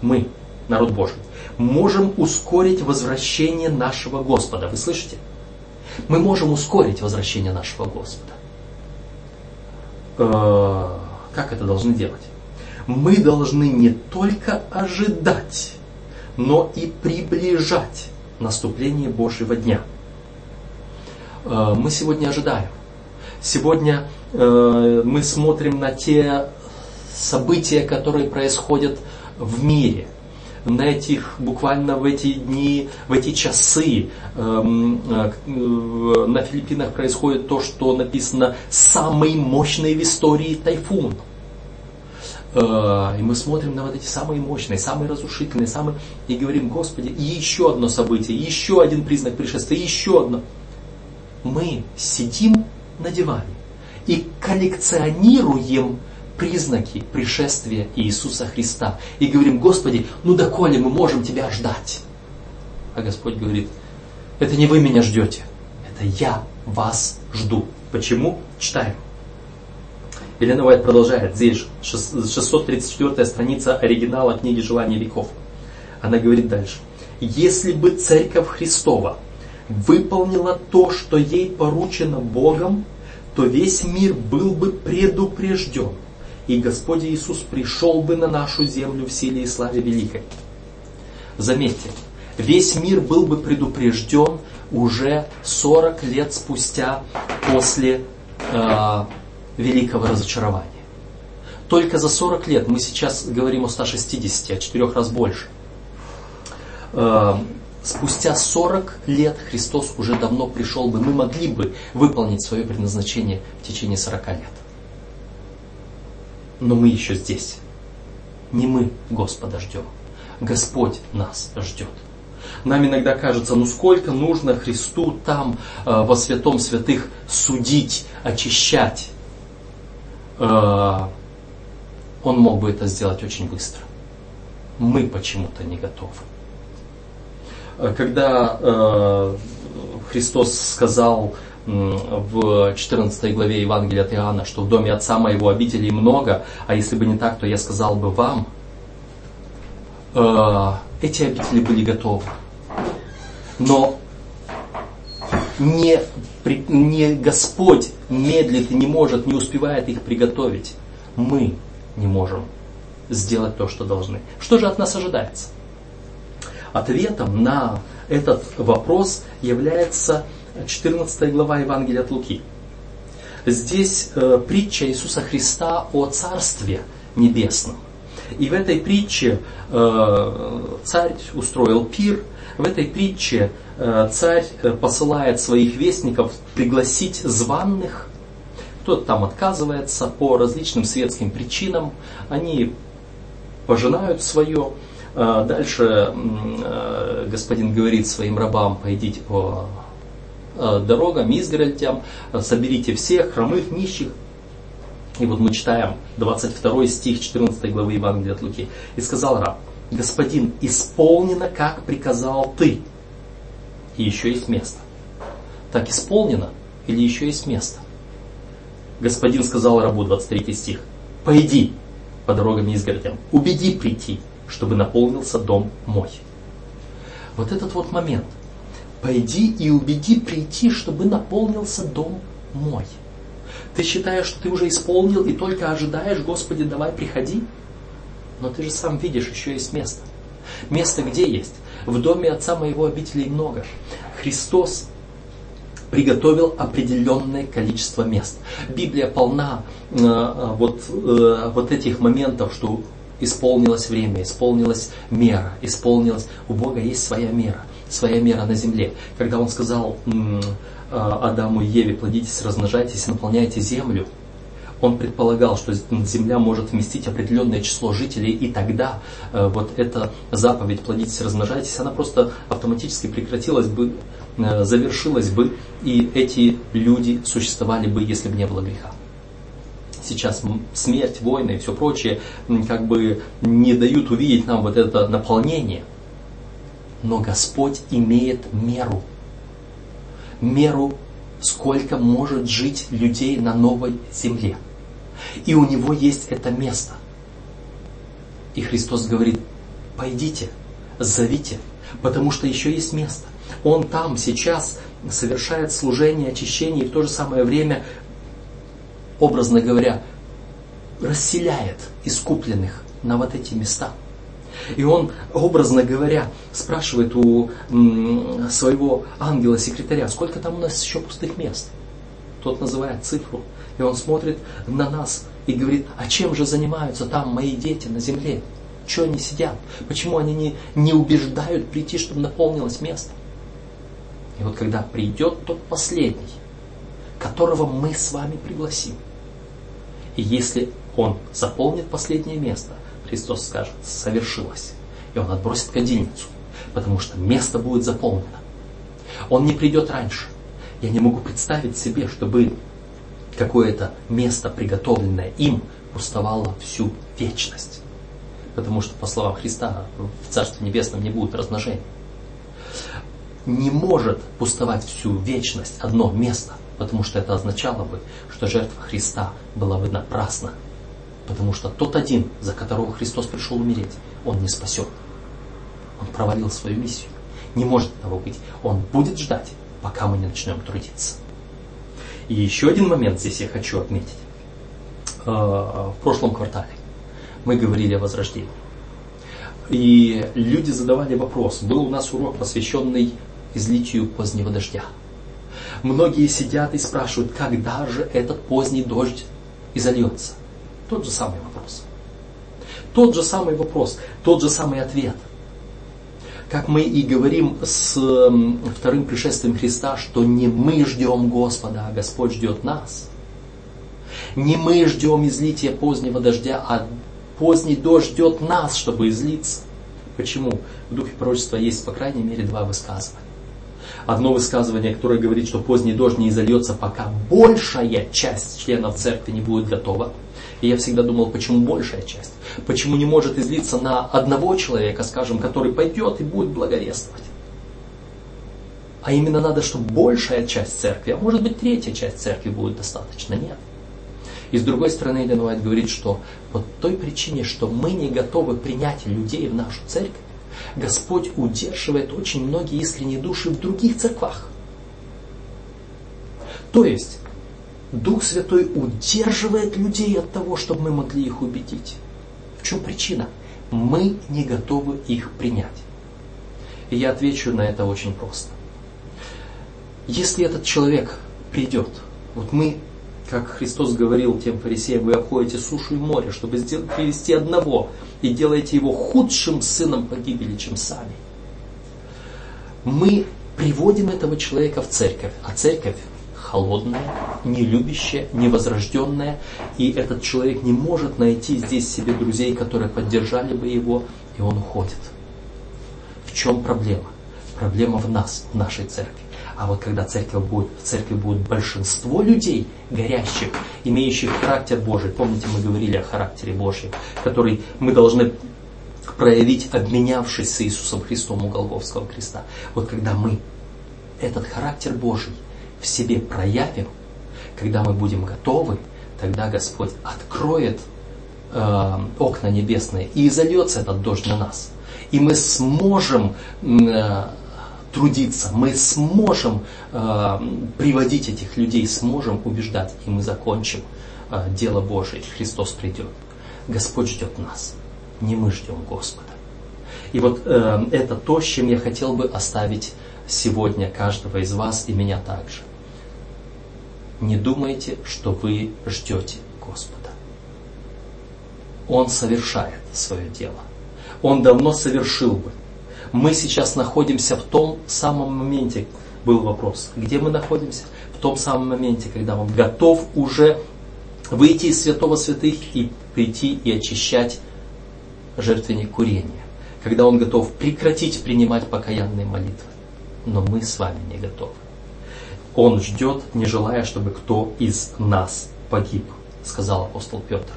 мы, народ Божий, можем ускорить возвращение нашего Господа. Вы слышите? Мы можем ускорить возвращение нашего Господа. Э, как это должны делать? Мы должны не только ожидать, но и приближать наступление Божьего дня. Э, мы сегодня ожидаем. Сегодня э, мы смотрим на те события, которые происходят в мире на этих, буквально в эти дни, в эти часы эм, э, на Филиппинах происходит то, что написано «самый мощный в истории тайфун». Э, и мы смотрим на вот эти самые мощные, самые разрушительные, самые... И говорим, Господи, еще одно событие, еще один признак пришествия, еще одно. Мы сидим на диване и коллекционируем признаки пришествия Иисуса Христа. И говорим, Господи, ну доколе мы можем Тебя ждать? А Господь говорит, это не вы меня ждете, это я вас жду. Почему? Читаем. Елена Уайт продолжает. Здесь 634 страница оригинала книги «Желание веков». Она говорит дальше. Если бы Церковь Христова выполнила то, что ей поручено Богом, то весь мир был бы предупрежден и Господь Иисус пришел бы на нашу землю в силе и славе великой. Заметьте, весь мир был бы предупрежден уже 40 лет спустя после э, великого разочарования. Только за 40 лет, мы сейчас говорим о 160, о 4 раз больше. Э, спустя 40 лет Христос уже давно пришел бы, мы могли бы выполнить свое предназначение в течение 40 лет. Но мы еще здесь. Не мы Господа ждем. Господь нас ждет. Нам иногда кажется, ну сколько нужно Христу там э, во святом святых судить, очищать. Э, он мог бы это сделать очень быстро. Мы почему-то не готовы. Э, когда э, Христос сказал в 14 главе Евангелия от Иоанна, что в доме Отца моего обителей много, а если бы не так, то я сказал бы вам, эти обители были готовы. Но не, не Господь медлит и не может, не успевает их приготовить. Мы не можем сделать то, что должны. Что же от нас ожидается? Ответом на этот вопрос является 14 глава Евангелия от Луки. Здесь э, притча Иисуса Христа о Царстве Небесном. И в этой притче э, царь устроил пир, в этой притче э, царь э, посылает своих вестников пригласить званных. Кто-то там отказывается по различным светским причинам. Они пожинают свое. Э, дальше э, господин говорит своим рабам, пойдите по дорогам, изгородям, соберите всех хромых, нищих. И вот мы читаем 22 стих 14 главы Евангелия от Луки. И сказал раб, господин, исполнено, как приказал ты. И еще есть место. Так исполнено или еще есть место? Господин сказал рабу, 23 стих, пойди по дорогам и изгородям, убеди прийти, чтобы наполнился дом мой. Вот этот вот момент – пойди и убеди прийти, чтобы наполнился дом мой. Ты считаешь, что ты уже исполнил и только ожидаешь, Господи, давай приходи? Но ты же сам видишь, еще есть место. Место где есть? В доме Отца моего обителей много. Христос приготовил определенное количество мест. Библия полна э, э вот, э, вот этих моментов, что исполнилось время, исполнилась мера, исполнилась. У Бога есть своя мера своя мера на земле. Когда он сказал Адаму и Еве, плодитесь, размножайтесь, наполняйте землю, он предполагал, что земля может вместить определенное число жителей, и тогда э, вот эта заповедь «плодитесь, размножайтесь», она просто автоматически прекратилась бы, э, завершилась бы, и эти люди существовали бы, если бы не было греха. Сейчас смерть, войны и все прочее как бы не дают увидеть нам вот это наполнение – но Господь имеет меру. Меру, сколько может жить людей на новой земле. И у него есть это место. И Христос говорит, пойдите, зовите, потому что еще есть место. Он там сейчас совершает служение, очищение и в то же самое время, образно говоря, расселяет искупленных на вот эти места – и он, образно говоря, спрашивает у своего ангела-секретаря, сколько там у нас еще пустых мест. Тот называет цифру. И он смотрит на нас и говорит, а чем же занимаются там мои дети на земле? Чего они сидят? Почему они не, не убеждают прийти, чтобы наполнилось место? И вот когда придет тот последний, которого мы с вами пригласим, и если он заполнит последнее место, Христос скажет, совершилось. И он отбросит кадильницу, потому что место будет заполнено. Он не придет раньше. Я не могу представить себе, чтобы какое-то место, приготовленное им, пустовало всю вечность. Потому что, по словам Христа, в Царстве Небесном не будет размножения. Не может пустовать всю вечность одно место, потому что это означало бы, что жертва Христа была бы напрасна Потому что тот один, за которого Христос пришел умереть, он не спасет. Он провалил свою миссию. Не может того быть. Он будет ждать, пока мы не начнем трудиться. И еще один момент здесь я хочу отметить. Э, в прошлом квартале мы говорили о возрождении. И люди задавали вопрос. Был у нас урок, посвященный излитию позднего дождя. Многие сидят и спрашивают, когда же этот поздний дождь изольется. Тот же самый вопрос. Тот же самый вопрос, тот же самый ответ. Как мы и говорим с вторым пришествием Христа, что не мы ждем Господа, а Господь ждет нас. Не мы ждем излития позднего дождя, а поздний дождь ждет нас, чтобы излиться. Почему? В духе пророчества есть, по крайней мере, два высказывания. Одно высказывание, которое говорит, что поздний дождь не изольется, пока большая часть членов церкви не будет готова. И я всегда думал, почему большая часть? Почему не может излиться на одного человека, скажем, который пойдет и будет благовествовать? А именно надо, чтобы большая часть церкви, а может быть третья часть церкви будет достаточно. Нет. И с другой стороны, Елена Уайт говорит, что по той причине, что мы не готовы принять людей в нашу церковь, Господь удерживает очень многие искренние души в других церквах. То есть, Дух Святой удерживает людей от того, чтобы мы могли их убедить. В чем причина? Мы не готовы их принять. И я отвечу на это очень просто. Если этот человек придет, вот мы как Христос говорил тем фарисеям, вы обходите сушу и море, чтобы привести одного, и делаете его худшим сыном погибели, чем сами. Мы приводим этого человека в церковь, а церковь холодная, нелюбящая, невозрожденная, и этот человек не может найти здесь себе друзей, которые поддержали бы его, и он уходит. В чем проблема? Проблема в нас, в нашей церкви. А вот когда церковь будет, в церкви будет большинство людей, горящих, имеющих характер Божий, помните, мы говорили о характере Божьем, который мы должны проявить, обменявшись с Иисусом Христом у Голговского креста. Вот когда мы этот характер Божий в себе проявим, когда мы будем готовы, тогда Господь откроет э, окна небесные и изольется этот дождь на нас. И мы сможем э, трудиться, мы сможем э, приводить этих людей, сможем убеждать, и мы закончим э, дело Божие, Христос придет. Господь ждет нас, не мы ждем Господа. И вот э, это то, с чем я хотел бы оставить сегодня каждого из вас и меня также. Не думайте, что вы ждете Господа. Он совершает свое дело. Он давно совершил бы мы сейчас находимся в том самом моменте, был вопрос, где мы находимся? В том самом моменте, когда он готов уже выйти из святого святых и прийти и очищать жертвенник курения. Когда он готов прекратить принимать покаянные молитвы. Но мы с вами не готовы. Он ждет, не желая, чтобы кто из нас погиб, сказал апостол Петр.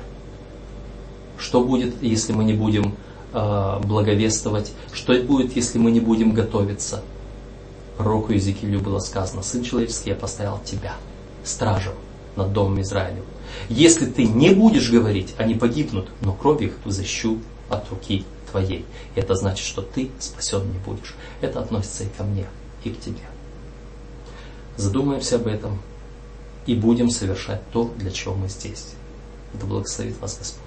Что будет, если мы не будем э, благовествовать. Что будет, если мы не будем готовиться? Пророку Иезекиилю было сказано, Сын человеческий, я поставил тебя, стражем над домом Израилем. Если ты не будешь говорить, они погибнут, но кровь их взыщу от руки твоей. И это значит, что ты спасен не будешь. Это относится и ко мне, и к тебе. Задумаемся об этом и будем совершать то, для чего мы здесь. Да благословит вас Господь.